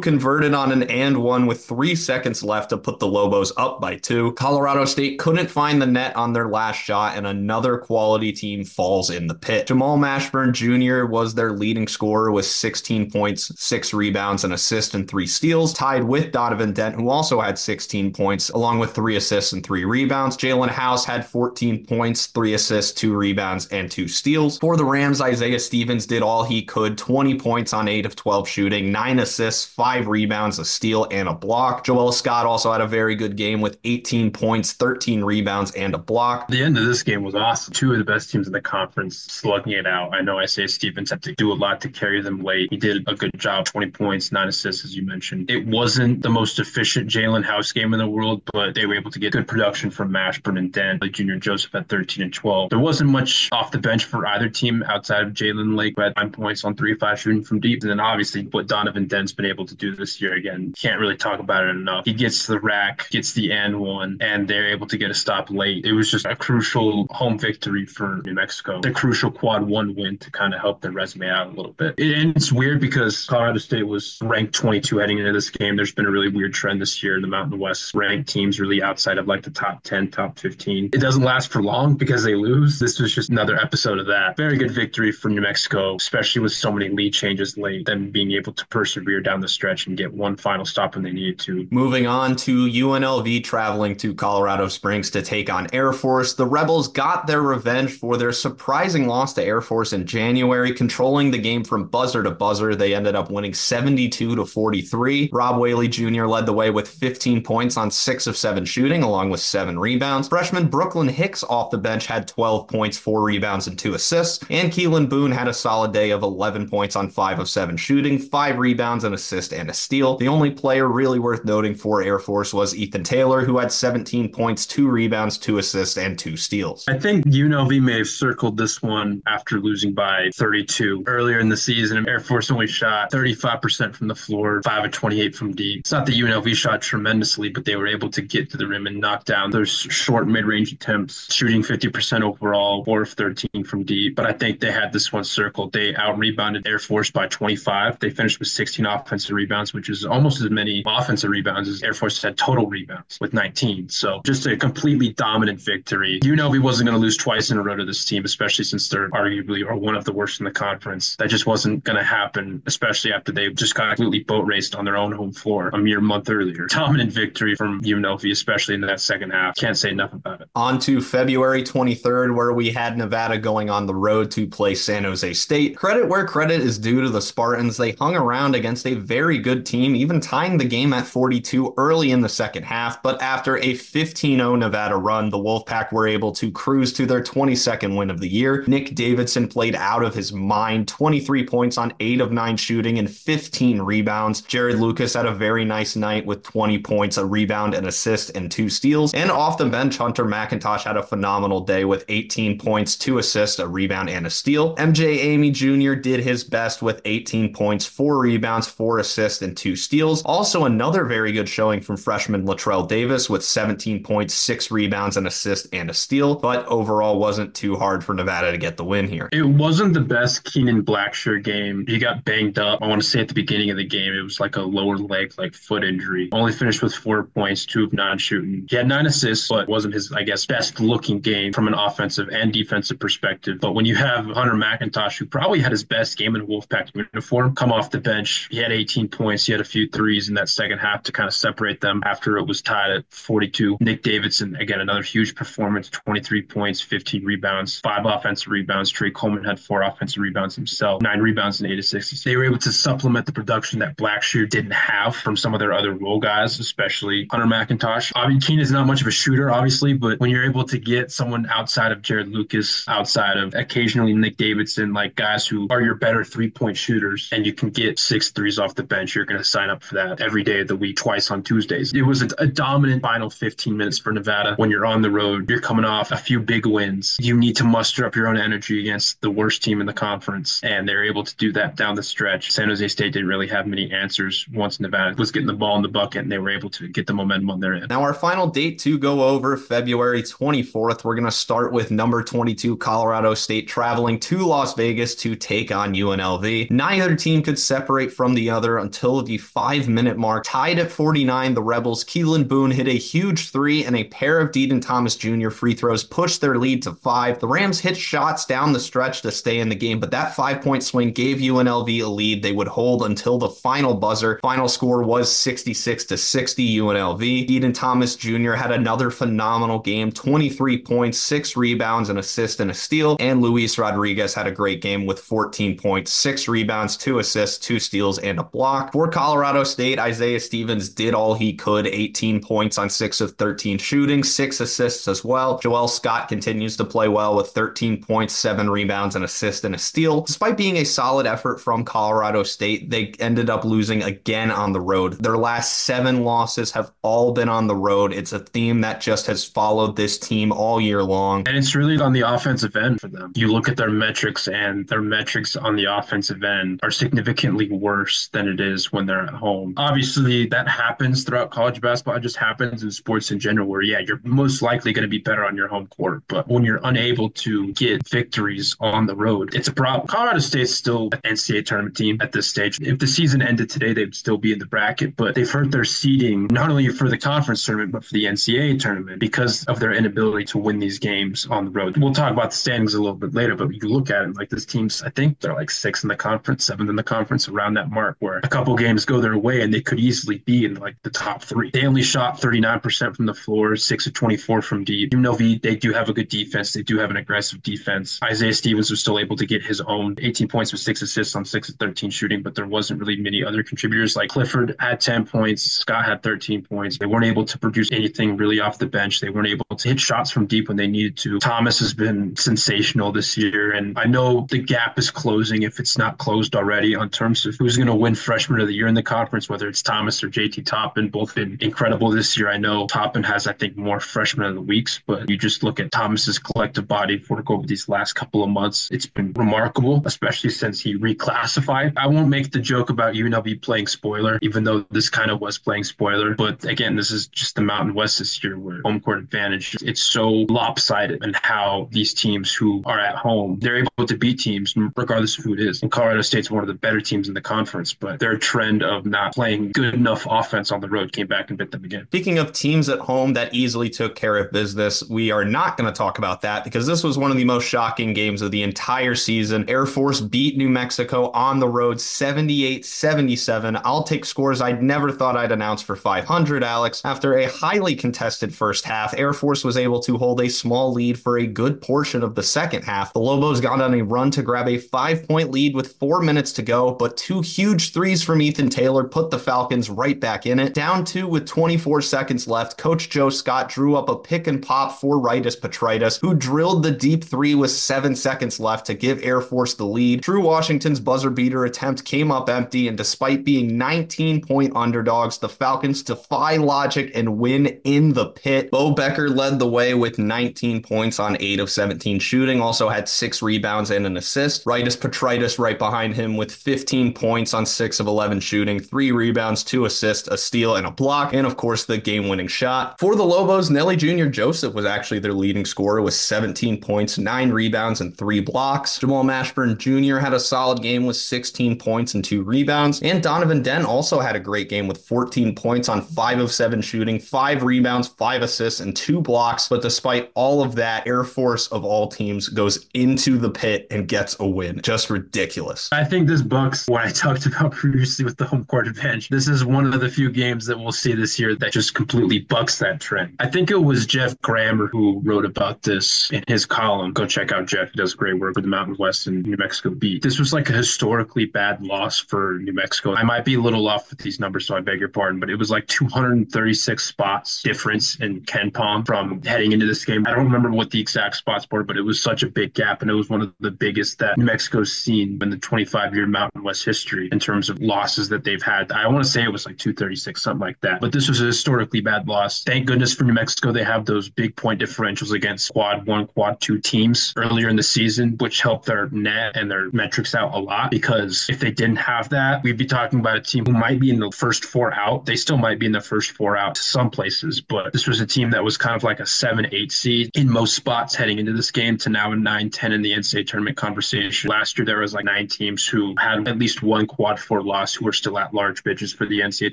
converted on an and one with three seconds left to put the Lobos up by two. Colorado State couldn't find the net on their last shot, and another quality team falls in the pit. Jamal Mashburn Jr. was their leading scorer with 16 points, six rebounds, an assist, and three steals, tied with Donovan Dent, who also had 16 points, along with three assists and three rebounds. Jalen House had 14 points, three assists, two rebounds, and two steals. For the Rams, Isaiah Stevens did all he could 20 points on 8 of 12 shooting, 9 assists, 5 rebounds, a steal, and a block. Joel Scott also had a very good game with 18 points, 13 rebounds, and a block. The end of this game was awesome. Two of the best teams in the conference slugging it out. I know Isaiah Stevens had to do a lot to carry them late. He did a good job 20 points, 9 assists, as you mentioned. It wasn't the most efficient Jalen House game in the world, but they were able to get good production from Mashburn and Dent. Like Junior Joseph at 13 and 12. There wasn't much off the bench for either team outside of Jalen Lake, had nine points on three five shooting from deep. And then obviously what Donovan Dent's been able to do this year again, can't really talk about it enough. He gets the rack, gets the and one, and they're able to get a stop late. It was just a crucial home victory for New Mexico. The crucial quad one win to kind of help their resume out a little bit. And it's weird because Colorado State was ranked 22 heading into this game. There's been a really weird trend this year in the Mountain West ranked teams really outside of like the top 10, top 15. It doesn't last for long because they lose. This was just another episode of that. Very good victory for New Mexico, especially with so many lead changes late, them being able to persevere down the stretch and get one final stop when they needed to. Moving on to UNLV traveling to Colorado Springs to take on Air Force. The Rebels got their revenge for their surprising loss to Air Force in January, controlling the game from buzzer to buzzer. They ended up winning 72 to 43. Rob Whaley Jr. led the way with 15 points on six of seven shooting, along with seven rebounds. Freshman Brooklyn Hicks off the bench had 12 points, four rebounds, and two assists. And Keylan Boone had a solid day of 11 points on five of seven shooting, five rebounds, an assist, and a steal. The only player really worth noting for Air Force was Ethan Taylor, who had 17 points, two rebounds, two assists, and two steals. I think UNLV may have circled this one after losing by 32 earlier in the season. Air Force only shot 35% from the floor, 5 of 28 from deep. It's not that UNLV shot tremendously, but they were able to get to the rim and knock down those short mid range attempts, shooting 50% overall, 4 of 13 from deep. But I think they had this one circled. They out rebounded Air Force by 25. They finished with 16 offensive rebounds, which is almost as many offensive rebounds as Air Force had total rebounds with 19. So just a completely dominant victory. You know, UNLV wasn't going to lose twice in a row to this team, especially since they're arguably one of the worst in the conference. That just wasn't going to happen, especially after they just got completely boat raced on their own home floor a mere month earlier. Dominant victory from UNLV, especially in that second half. Can't say enough about it. On to February 23rd, where we had Nevada going on the road to play San Jose State. Credit where credit is due to the Spartans. And they hung around against a very good team, even tying the game at 42 early in the second half. But after a 15 0 Nevada run, the Wolfpack were able to cruise to their 22nd win of the year. Nick Davidson played out of his mind 23 points on 8 of 9 shooting and 15 rebounds. Jarod Lucas had a very nice night with 20 points, a rebound, an assist, and two steals. And off the bench, Hunter McIntosh had a phenomenal day with 18 points, two assists, a rebound, and a steal. MJ Amey Jr. did his best with 18 18 points, four rebounds, four assists, and two steals. Also, another very good showing from freshman Latrell Davis with 17 points, six rebounds, an assist, and a steal. But overall, wasn't too hard for Nevada to get the win here. It wasn't the best Kenan Blackshear game. He got banged up. I want to say at the beginning of the game, it was like a lower leg, like foot injury. Only finished with four points, two of nine shooting. He had nine assists, but wasn't his, I guess, best looking game from an offensive and defensive perspective. But when you have Hunter McIntosh, who probably had his best game in Wolfpack uniform, come off the bench, he had 18 points. He had a few threes in that second half to kind of separate them after it was tied at 42. Nick Davidson, again, another huge performance 23 points, 15 rebounds, five offensive rebounds. Tre Coleman had four offensive rebounds himself, nine rebounds and eight assists. They were able to supplement the production that Blackshear didn't have from some of their other role guys, especially Hunter McIntosh. Mean, Keen is not much of a shooter, obviously, but when you're able to get someone outside of Jarod Lucas, outside of occasionally Nick Davidson, like guys who are your better three point shooters, and you can get six threes off the bench, you're going to sign up for that every day of the week, twice on Tuesdays. It was a, a dominant final 15 minutes for Nevada. When you're on the road, you're coming off a few big wins. You need to muster up your own energy against the worst team in the conference, and they're able to do that down the stretch. San Jose State didn't really have many answers once Nevada was getting the ball in the bucket, and they were able to get the momentum on their end. Now, our final date to go over February 24th, we're going to start with number 22 Colorado State traveling to Las Vegas to take on UNLV. Neither team could separate from the other until the five minute mark. Tied at 49, the Rebels, Keylan Boone hit a huge three, and a pair of Dedan Thomas Jr. free throws pushed their lead to five. The Rams hit shots down the stretch to stay in the game, but that five point swing gave UNLV a lead they would hold until the final buzzer. Final score was 66 to 60 UNLV. Dedan Thomas Jr. had another phenomenal game 23 points, six rebounds, an assist, and a steal. And Luis Rodriguez had a great game with 14 points, six rebounds, two assists, two steals, and a block. For Colorado State, Isaiah Stevens did all he could 18 points on six of 13 shooting, six assists as well. Joel Scott continues to play well with 13 points, seven rebounds, an assist, and a steal. Despite being a solid effort from Colorado State, they ended up losing again on the road. Their last seven losses have all been on the road. It's a theme that just has followed this team all year long. And it's really on the offensive end for them. You look at their metrics, and their metrics on the offensive end are significantly worse than it is when they're at home. Obviously, that happens throughout college basketball. It just happens in sports in general, where, yeah, you're most likely going to be better on your home court. But when you're unable to get victories on the road, it's a problem. Colorado State's still an NCAA tournament team at this stage. If the season ended today, they'd still be in the bracket, but they've hurt their seeding not only for the conference tournament, but for the NCAA tournament because of their inability to win these games on the road. We'll talk about the standings a little bit later, but you look at it like this team's, I think they're like six in the conference, seventh in the conference, around that mark where a couple games go their way and they could easily be in like the top three. They only shot 39% from the floor, six of 24 from deep. Know, they do have a good defense. They do have an aggressive defense. Isaiah Stevens was still able to get his own 18 points with six assists on six of 13 shooting, but there wasn't really many other contributors. Like Clifford had 10 points, Scott had 13 points. They weren't able to produce anything really off the bench. They weren't able to hit shots from deep when they needed to. Thomas has been sensational this year, and I know the gap is closing if it's not closed already on terms of who's going to win freshman of the year in the conference, whether it's Thomas or JT Toppin. Both been incredible this year. I know Toppin has, I think, more freshman of the weeks, but you just look at Thomas's collective body work over these last couple of months. It's been remarkable, especially since he reclassified. I won't make the joke about UNLV playing spoiler, even though this kind of was playing spoiler. But again, this is just the Mountain West this year where home court advantage, it's so lopsided and how these teams who are at home, they're able to beat teams regardless of who it is. And Colorado State's one of the better teams in the conference, but their trend of not playing good enough offense on the road came back and bit them again. Speaking of teams at home that easily took care of business, we are not going to talk about that because this was one of the most shocking games of the entire season. Air Force beat New Mexico on the road 78 77. I'll take scores I'd never thought I'd announce for 500, Alex. After a highly contested first half, Air Force was able to hold a small lead for a good portion of the second half. The Lobos got on a run to grab a five point lead with four minutes to go, but two huge threes from Ethan Taylor put the Falcons right back in it. Down two with 24 seconds left, Coach Joe Scott drew up a pick and pop for Rytis Petraitis, who drilled the deep three with seven seconds left to give Air Force the lead. Drew Washington's buzzer beater attempt came up empty, and despite being 19 point underdogs, the Falcons defy logic and win in the pit. Beau Becker led the way with 19 points on 8 of 17 shooting, also had six rebounds and an assist. Rytis Petraitis right behind him him with 15 points on 6 of 11 shooting, 3 rebounds, 2 assists, a steal, and a block, and of course the game winning shot. For the Lobos, Nelly Junior Joseph was actually their leading scorer with 17 points, 9 rebounds, and 3 blocks. Jamal Mashburn Jr. had a solid game with 16 points and 2 rebounds, and Donovan Dent also had a great game with 14 points on 5 of 7 shooting, 5 rebounds, 5 assists, and 2 blocks. But despite all of that, Air Force of all teams goes into the pit and gets a win. Just ridiculous. I think this bucks what I talked about previously with the home court advantage. This is one of the few games that we'll see this year that just completely bucks that trend. I think it was Geoff Grammer who wrote about this in his column. Go check out Geoff. He does great work with the Mountain West and New Mexico beat. This was like a historically bad loss for New Mexico. I might be a little off with these numbers, so I beg your pardon, but it was like 236 spots difference in KenPom from heading into this game. I don't remember what the exact spots were, but it was such a big gap, and it was one of the biggest that New Mexico's seen in the 25 year Mountain West history in terms of losses that they've had. I want to say it was like 236, something like that. But this was a historically bad loss. Thank goodness for New Mexico, they have those big point differentials against quad one, quad two teams earlier in the season, which helped their net and their metrics out a lot. Because if they didn't have that, we'd be talking about a team who might be in the first four out. They still might be in the first four out to some places, but this was a team that was kind of like a seven, eight seed in most spots heading into this game to now a nine, 10 in the NCAA tournament conversation. Last year, there was like nine teams who had at least one quad four loss who are still at large bidges for the NCAA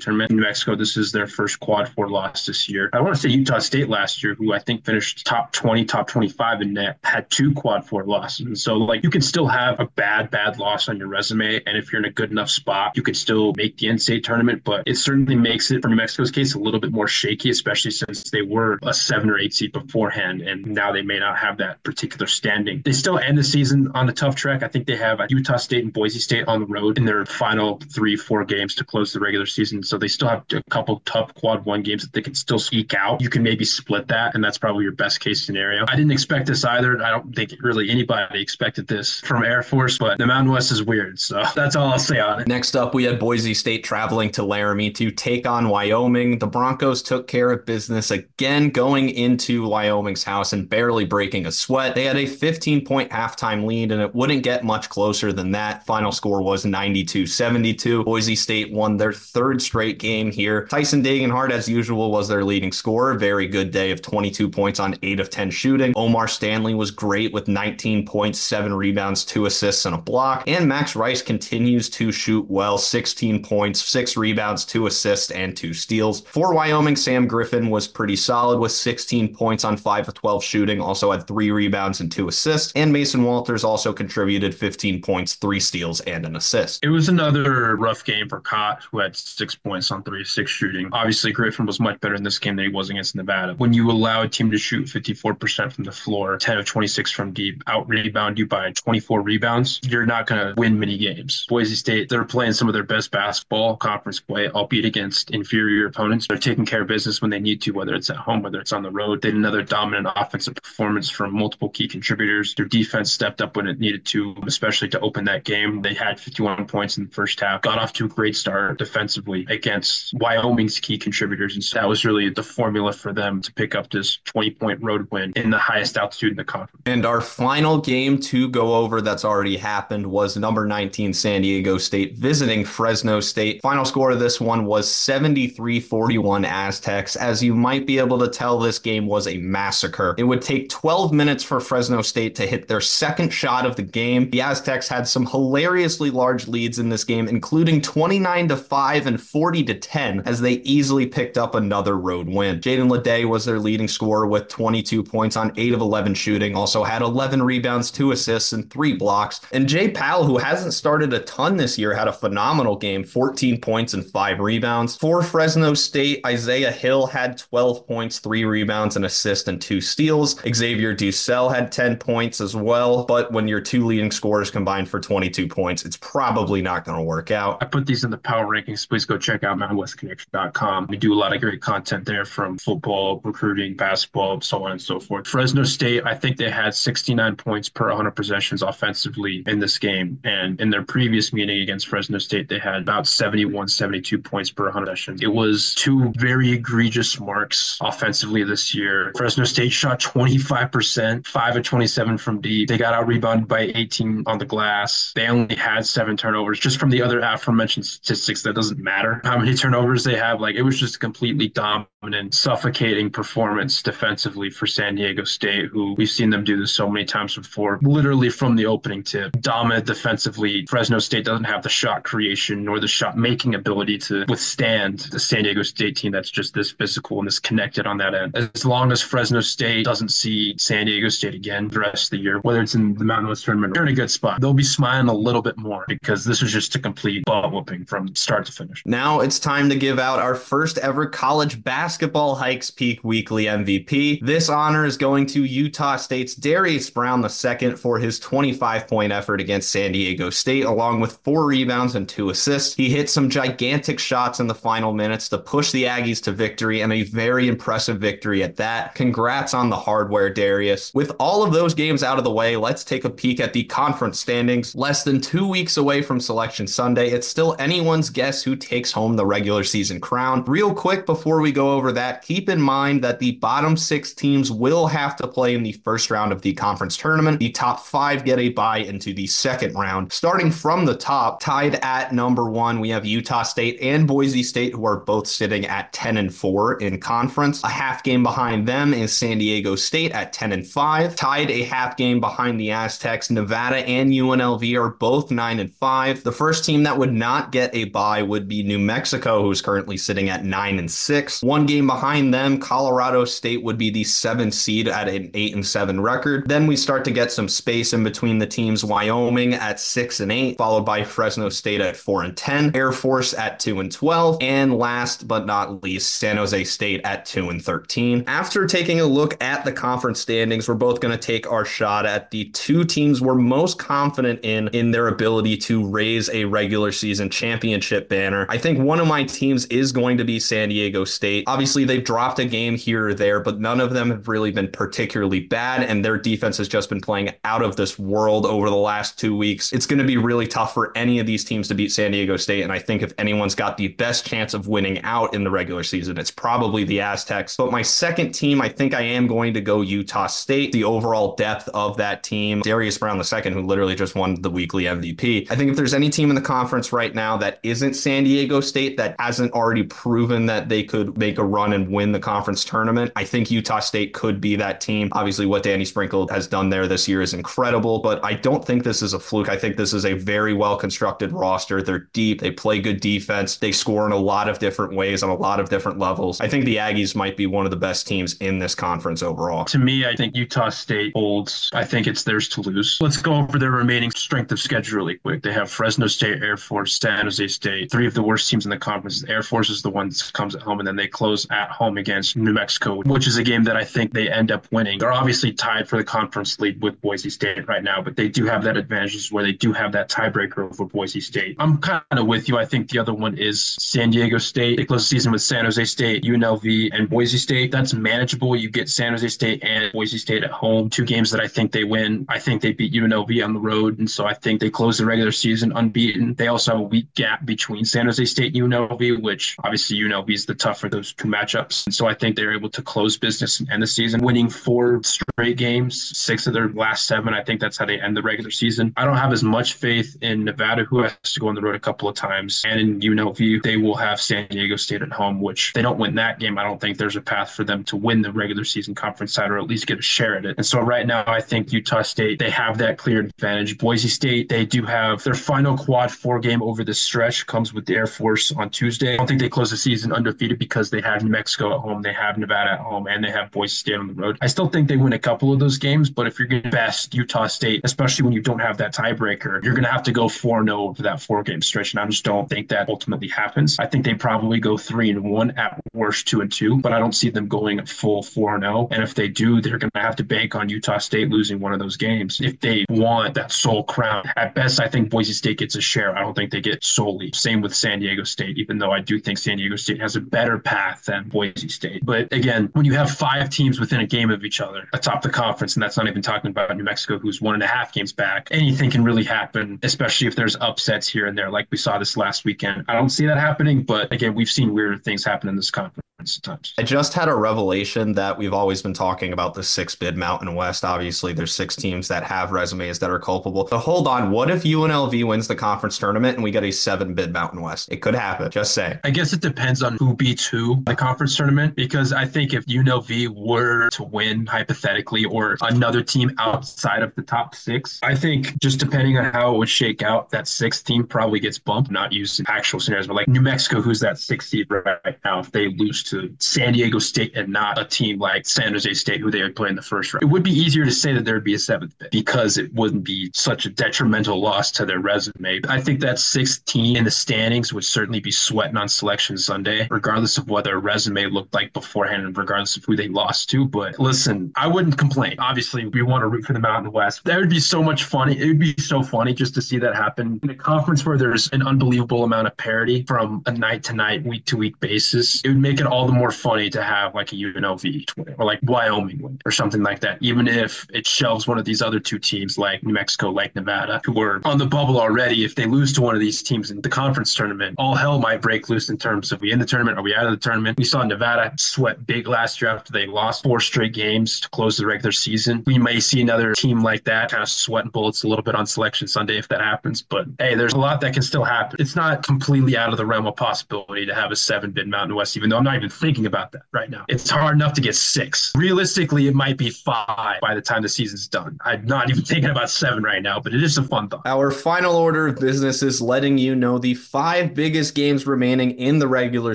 tournament. New Mexico, this is their first quad four loss this year. I want to say Utah State last year, who I think finished top 20, top 25 in net, had two quad four losses. And so, like, you can still have a bad, bad loss on your resume. And if you're in a good enough spot, you could still make the NCAA tournament. But it certainly makes it, for New Mexico's case, a little bit more shaky, especially since they were a seven or eight seed beforehand. And now they may not have that particular standing. They still end the season on a tough track. I think they have Utah State and Boise State on the road in their final three, four games to close the regular season. So they still have a couple tough quad one games that they can still eke out. You can maybe split that, and that's probably your best case scenario. I didn't expect this either. I don't think really anybody expected this from Air Force, but the Mountain West is weird. So that's all I'll say on it. Next up, we had Boise State traveling to Laramie to take on Wyoming. The Broncos took care of business again, going into Wyoming's house and barely breaking a sweat. They had a 15 point halftime lead, and it wouldn't get much closer than that. Final score was 92 72. Boise State won their third straight game here. Tyson Degenhart, as usual, was their leading scorer. Very good day of 22 points on 8 of 10 shooting. O'Mar Stanley was great with 19 points, 7 rebounds, 2 assists, and a block. And Max Rice continues to shoot well 16 points, 6 rebounds, 2 assists, and 2 steals. For Wyoming, Sam Griffin was pretty solid with 16 points on 5 of 12 shooting, also had 3 rebounds and 2 assists. And Mason Walters also contributed 15 points, 3 steals, and an assist. It was another rough game for Kot, who had 6 points on 3 of 6 shooting. Obviously, Griffin was much better in this game than he was against Nevada. When you allow a team to shoot 54% from the floor, 10 of 26 from deep, out rebound you by 24 rebounds, you're not going to win many games. Boise State, they're playing some of their best basketball conference play, albeit against inferior opponents. They're taking care of business when they need to, whether it's at home, whether it's on the road. They had another dominant offensive performance from multiple key contributors. Their defense stepped up when it needed to, especially to open that game. They had 51 points in the first half, got off to a great start defensively against Wyoming's key contributors. And so that was really the formula for them to pick up this 20 point road win in the highest altitude in the conference. And our final game to go over that's already happened was number 19 San Diego State visiting Fresno State. Final score of this one was 73 41 Aztecs. As you might be able to tell, this game was a massacre. It would take 12 minutes for Fresno State to hit their second shot of the game. The Aztecs had some hilariously large leads in this game, including 29 to 5 and 40 to 10, as they easily picked up another road win. Jaedon LeDee was their leading scorer with 22 points on 8 of 11 shooting, also had 11 rebounds, 2 assists, and 3 blocks. And Jay Pal, who hasn't started a ton this year, had a phenomenal game 14 points and 5 rebounds. For Fresno State, Isaiah Hill had 12 points, 3 rebounds, an assist, and 2 steals. Xavier DuSell had 10 points as well, but when your two leading scorers combined for 22 points, it's probably not going to work out. I put these in the power rankings. Please go check out mountainwestconnection.com. We do a lot of great content there from football, recruiting, basketball, so on and so forth. Fresno State, I think they had 69 points per 100 possessions offensively in this game. And in their previous meeting against Fresno State, they had about 71, 72 points per 100 possessions. It was two very egregious marks offensively this year. Fresno State shot 25%, 5 of 27 from deep. They got out rebounded by 18 on the glass. They only only had seven turnovers. Just from the other aforementioned statistics, that doesn't matter how many turnovers they have. Like it was just a completely dominant, suffocating performance defensively for San Diego State, who we've seen them do this so many times before. Literally from the opening tip, dominant defensively. Fresno State doesn't have the shot creation nor the shot making ability to withstand the San Diego State team that's just this physical and this connected on that end. As long as Fresno State doesn't see San Diego State again the rest of the year, whether it's in the Mountain West tournament, they're in a good spot. They'll be smiling a little bit more because this was just a complete butt whooping from start to finish. Now it's time to give out our first ever college basketball Hikes Peak Weekly MVP. This honor is going to Utah State's Darius Brown II for his 25 point effort against San Diego State, along with four rebounds and two assists. He hit some gigantic shots in the final minutes to push the Aggies to victory and a very impressive victory at that. Congrats on the hardware, Darius. With all of those games out of the way, let's take a peek at the conference standings. Less than two weeks away from Selection Sunday, it's still anyone's guess who takes home the regular season crown. Real quick before we go over that, keep in mind that the bottom six teams will have to play in the first round of the conference tournament. The top five get a bye into the second round. Starting from the top, tied at number one, we have Utah State and Boise State, who are both sitting at 10 and 4 in conference. A half game behind them is San Diego State at 10 and 5. Tied a half game behind the Aztecs, Nevada and UNLV are both 9 and 5. The first team that would not get a bye would be New Mexico, who's currently sitting at 9 and 6. One game behind them, Colorado State would be the seventh seed at an 8 and 7 record. Then we start to get some space in between the teams Wyoming at 6 and 8, followed by Fresno State at 4 and 10, Air Force at 2 and 12, and last but not least, San Jose State at 2 and 13. After taking a look at the conference standings, we're both going to take our shot at the two teams we're most confident in in their ability to raise a regular season championship banner. I think one of my teams is going to be San Diego State. Obviously, they've dropped a game here or there, but none of them have really been particularly bad, and their defense has just been playing out of this world over the last two weeks. It's going to be really tough for any of these teams to beat San Diego State, and I think if anyone's got the best chance of winning out in the regular season, it's probably the Aztecs. But my second team, I think I am going to go Utah State. The overall depth of that team, Darius Brown II, who literally just won the weekly MVP. I think if there's any team in the conference right now that isn't San Diego State that hasn't already proven that they could make a run and win the conference tournament, I think Utah State could be that team. Obviously, what Danny Sprinkle has done there this year is incredible, but I don't think this is a fluke. I think this is a very well constructed roster. They're deep, they play good defense, they score in a lot of different ways on a lot of different levels. I think the Aggies might be one of the best teams in this conference overall. To me, I think Utah State holds. I think it's theirs to lose. Let's go over their remaining strength of schedule really quick. They have Fresno State, Air Force, San Jose State, three of the worst teams in the conference. Air Force is the one that comes at home, and then they close at home against New Mexico, which is a game that I think they end up winning. They're obviously tied for the conference lead with Boise State right now, but they do have that advantage where they do have that tiebreaker over Boise State. I'm kind of with you. I think the other one is San Diego State. They close the season with San Jose State, UNLV, and Boise State. That's manageable. You get San Jose State and Boise State at home, two games that I think they win. I think they beat UNLV on the road, and so I think they close the regular season unbeaten. They also have a weak gap between San Jose State and UNLV, which obviously UNLV is the tougher those two matchups. And so I think they're able to close business and end the season, winning four straight games, six of their last seven. I think that's how they end the regular season. I don't have as much faith in Nevada, who has to go on the road a couple of times, and in UNLV, they will have San Diego State at home, which they don't win that game. I don't think there's a path for them to win the regular season conference side or at least get a share at it. And so right now, I think Utah State, they have that clear advantage. Boise State, they do have their final quad four game over the stretch comes with the Air Force on Tuesday. I don't think they close the season undefeated because they have New Mexico at home, they have Nevada at home, and they have Boise State on the road. I still think they win a couple of those games, but if you're going to best Utah State, especially when you don't have that tiebreaker, you're going to have to go 4 0 over that four game stretch. And I just don't think that ultimately happens. I think they probably go 3 and 1 at worst 2 and 2, but I don't see them going full 4 0. And if they do, they're going to have to bank on Utah State losing one of those games if they want that sole crown. At best, I think Boise State gets a share. I don't think they get solely. Same with San Diego State, even though I do think San Diego State has a better path than Boise State. But again, when you have five teams within a game of each other atop the conference, and that's not even talking about New Mexico, who's one and a half games back, anything can really happen, especially if there's upsets here and there, like we saw this last weekend. I don't see that happening, but again, we've seen weird things happen in this conference. Points at. I just had a revelation that we've always been talking about the six bid Mountain West. Obviously, there's six teams that have resumes that are culpable. But hold on, what if UNLV wins the conference tournament and we get a seven bid Mountain West? It could happen. Just say. I guess it depends on who beats who in the conference tournament because I think if UNLV were to win hypothetically or another team outside of the top six, I think just depending on how it would shake out, that sixth team probably gets bumped. Not using actual scenarios, but like New Mexico, who's that sixth seed right now, if they lose to San Diego State and not a team like San Jose State, who they would play in the first round, it would be easier to say that there would be a seventh bid because it wouldn't be such a detrimental loss to their resume. I think that sixth team in the standings would certainly be sweating on Selection Sunday, regardless of what their resume looked like beforehand and regardless of who they lost to. But listen, I wouldn't complain. Obviously, we want to root for the Mountain West. That would be so much funny. It would be so funny just to see that happen in a conference where there's an unbelievable amount of parity from a night to night, week to week basis. It would make it all the more funny to have like a UNLV or like Wyoming win or something like that, even if it shelves one of these other two teams like New Mexico, like Nevada, who were on the bubble already. If they lose to one of these teams in the conference tournament, all hell might break loose in terms of we in the tournament, are we out of the tournament? We saw Nevada sweat big last year after they lost four straight games to close the regular season. We may see another team like that kind of sweating bullets a little bit on selection Sunday if that happens. But hey, there's a lot that can still happen. It's not completely out of the realm of possibility to have a seven bid Mountain West, even though I'm not even thinking about that right now. It's hard enough to get six. Realistically, it might be five by the time the season's done. I'm not even thinking about seven right now, but it is a fun thought. Our final order of business is letting you know the five biggest games remaining in the regular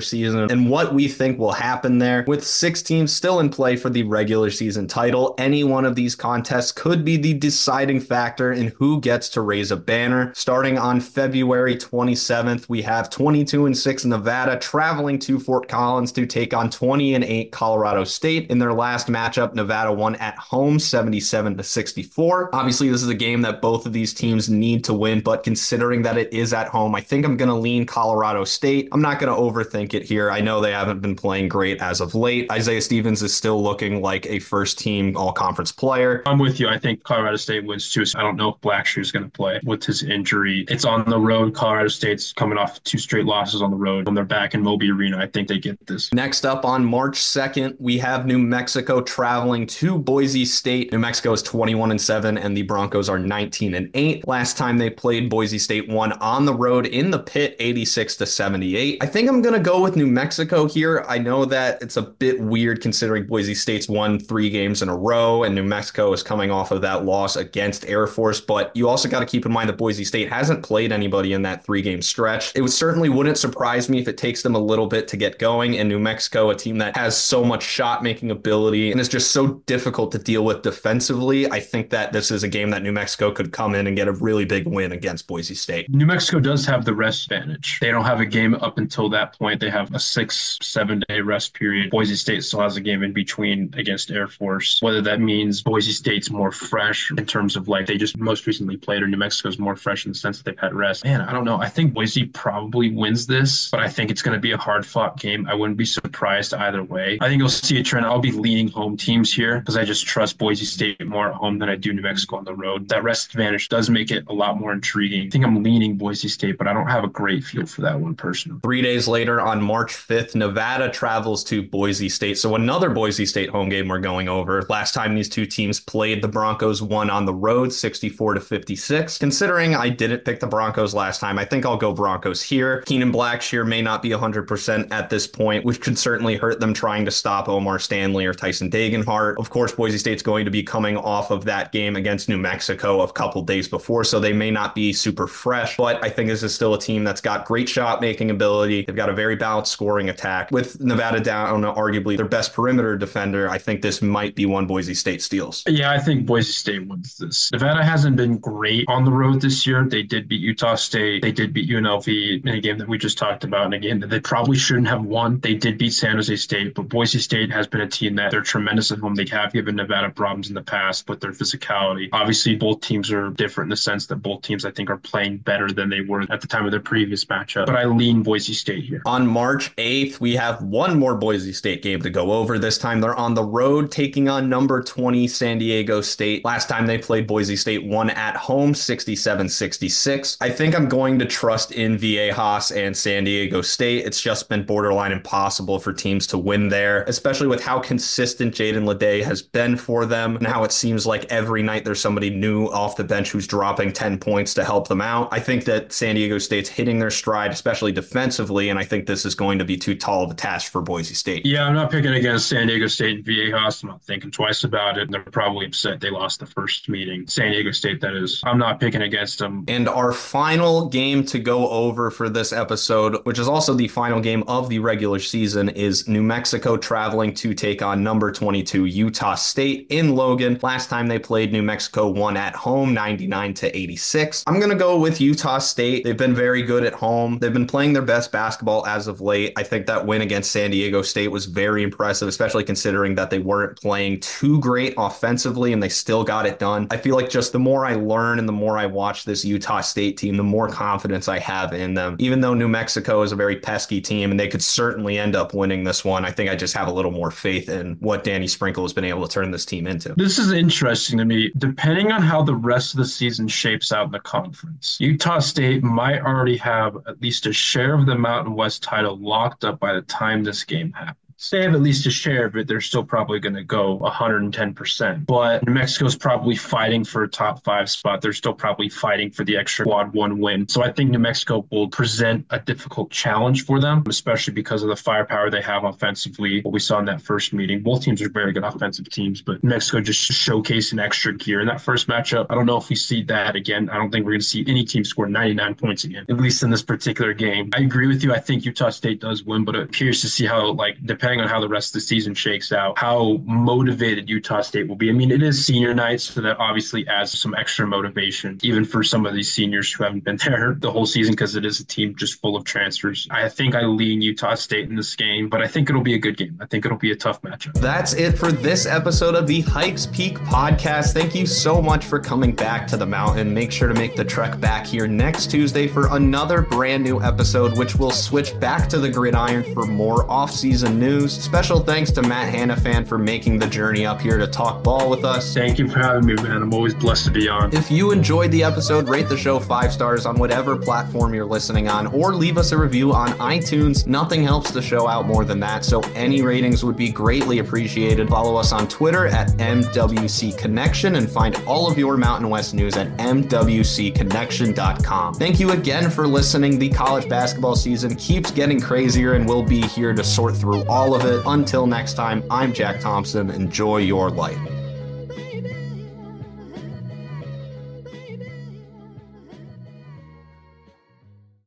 season and what we think will happen there. With six teams still in play for the regular season title, any one of these contests could be the deciding factor in who gets to raise a banner. Starting on February 27th, we have 22 and 6 Nevada traveling to Fort Collins to take on 20 and 8 Colorado State. In their last matchup, Nevada won at home 77 to 64. Obviously, this is a game that both of these teams need to win, but considering that it is at home, I think I'm going to lean Colorado State. I'm not going to overthink it here. I know they haven't been playing great as of late. Isaiah Stevens is still looking like a first team all conference player. I'm with you. I think Colorado State wins too. I don't know if Blackshear is going to play with his injury. It's on the road. Colorado State's coming off two straight losses on the road. When they're back in Moby Arena, I think they get this. Next up on March 2nd, we have New Mexico traveling to Boise State. New Mexico is 21 and 7 and the Broncos are 19 and 8. Last time they played Boise State won on the road in the pit 86 to 78. I think I'm going to go with New Mexico here. I know that it's a bit weird considering Boise State's won 3 games in a row and New Mexico is coming off of that loss against Air Force, but you also got to keep in mind that Boise State hasn't played anybody in that 3-game stretch. It would certainly wouldn't surprise me if it takes them a little bit to get going and New Mexico, a team that has so much shot making ability and is just so difficult to deal with defensively. I think that this is a game that New Mexico could come in and get a really big win against Boise State. New Mexico does have the rest advantage. They don't have a game up until that point. They have a six, seven day rest period. Boise State still has a game in between against Air Force. Whether that means Boise State's more fresh in terms of like they just most recently played, or New Mexico's more fresh in the sense that they've had rest. Man, I don't know. I think Boise probably wins this, but I think it's going to be a hard fought game. I wouldn't be surprised either way. I think you'll see a trend. I'll be leaning home teams here because I just trust Boise State more at home than I do New Mexico on the road. That rest advantage does make it a lot more intriguing. I think I'm leaning Boise State, but I don't have a great feel for that one personally. Three days later, on March 5th, Nevada travels to Boise State. So another Boise State home game we're going over. Last time these two teams played, the Broncos won on the road 64 to 56. Considering I didn't pick the Broncos last time, I think I'll go Broncos here. Kenan Blackshear may not be 100% at this point, which could certainly hurt them trying to stop O'Mar Stanley or Tyson Degenhart. Of course, Boise State's going to be coming off of that game against New Mexico a couple days before, so they may not be super fresh, but I think this is still a team that's got great shot making ability. They've got a very balanced scoring attack. With Nevada down, arguably their best perimeter defender, I think this might be one Boise State steals. Yeah, I think Boise State wins this. Nevada hasn't been great on the road this year. They did beat Utah State. They did beat UNLV in a game that we just talked about, and a game that they probably shouldn't have won. They did beat San Jose State, but Boise State has been a team that they're tremendous at home. They have given Nevada problems in the past with their physicality. Obviously, both teams are different in the sense that both teams, I think, are playing better than they were at the time of their previous matchup. But I lean Boise State here. On March 8th, we have one more Boise State game to go over. This time they're on the road taking on number 20 San Diego State. Last time they played Boise State won at home 67 66. I think I'm going to trust in Viejas and San Diego State. It's just been borderline impossible possible for teams to win there, especially with how consistent Jaedon LeDee has been for them and how it seems like every night there's somebody new off the bench who's dropping 10 points to help them out. I think that San Diego State's hitting their stride, especially defensively, and I think this is going to be too tall of a task for Boise State. Yeah, I'm not picking against San Diego State and Viejas. I'm not thinking twice about it. And they're probably upset they lost the first meeting. San Diego State, that is. I'm not picking against them. And our final game to go over for this episode, which is also the final game of the regular season, is New Mexico traveling to take on number 22 Utah State in Logan. Last time they played, New Mexico won at home 99 to 86. I'm going to go with Utah State. They've been very good at home. They've been playing their best basketball as of late. I think that win against San Diego State was very impressive, especially considering that they weren't playing too great offensively and they still got it done. I feel like just the more I learn and the more I watch this Utah State team, the more confidence I have in them. Even though New Mexico is a very pesky team and they could certainly end up winning this one, I think I just have a little more faith in what Danny Sprinkle has been able to turn this team into. This is interesting to me. Depending on how the rest of the season shapes out in the conference, Utah State might already have at least a share of the Mountain West title locked up by the time this game happens they have at least a share of it, they're still probably going to go 110%. But New Mexico's probably fighting for a top five spot. They're still probably fighting for the extra quad one win. So I think New Mexico will present a difficult challenge for them, especially because of the firepower they have offensively. What we saw in that first meeting, both teams are very good offensive teams, but New Mexico just showcased an extra gear in that first matchup. I don't know if we see that again. I don't think we're going to see any team score 99 points again, at least in this particular game. I agree with you. I think Utah State does win, but I'm curious to see how, like, depending depending on how the rest of the season shakes out, how motivated Utah State will be. I mean, it is senior night, so that obviously adds some extra motivation, even for some of these seniors who haven't been there the whole season because it is a team just full of transfers. I think I lean Utah State in this game, but I think it'll be a good game. I think it'll be a tough matchup. That's it for this episode of the Hikes Peak podcast. Thank you so much for coming back to the mountain. Make sure to make the trek back here next Tuesday for another brand new episode, which will switch back to the gridiron for more off-season news news. Special thanks to Matt Hanifan for making the journey up here to talk ball with us. Thank you for having me, man. I'm always blessed to be on. If you enjoyed the episode, rate the show five stars on whatever platform you're listening on, or leave us a review on iTunes. Nothing helps the show out more than that, so any ratings would be greatly appreciated. Follow us on Twitter at MWC Connection and find all of your Mountain West news at MWCConnection.com. Thank you again for listening. The college basketball season keeps getting crazier, and we'll be here to sort through all of it. Until next time, I'm Jack Thompson. Enjoy your life.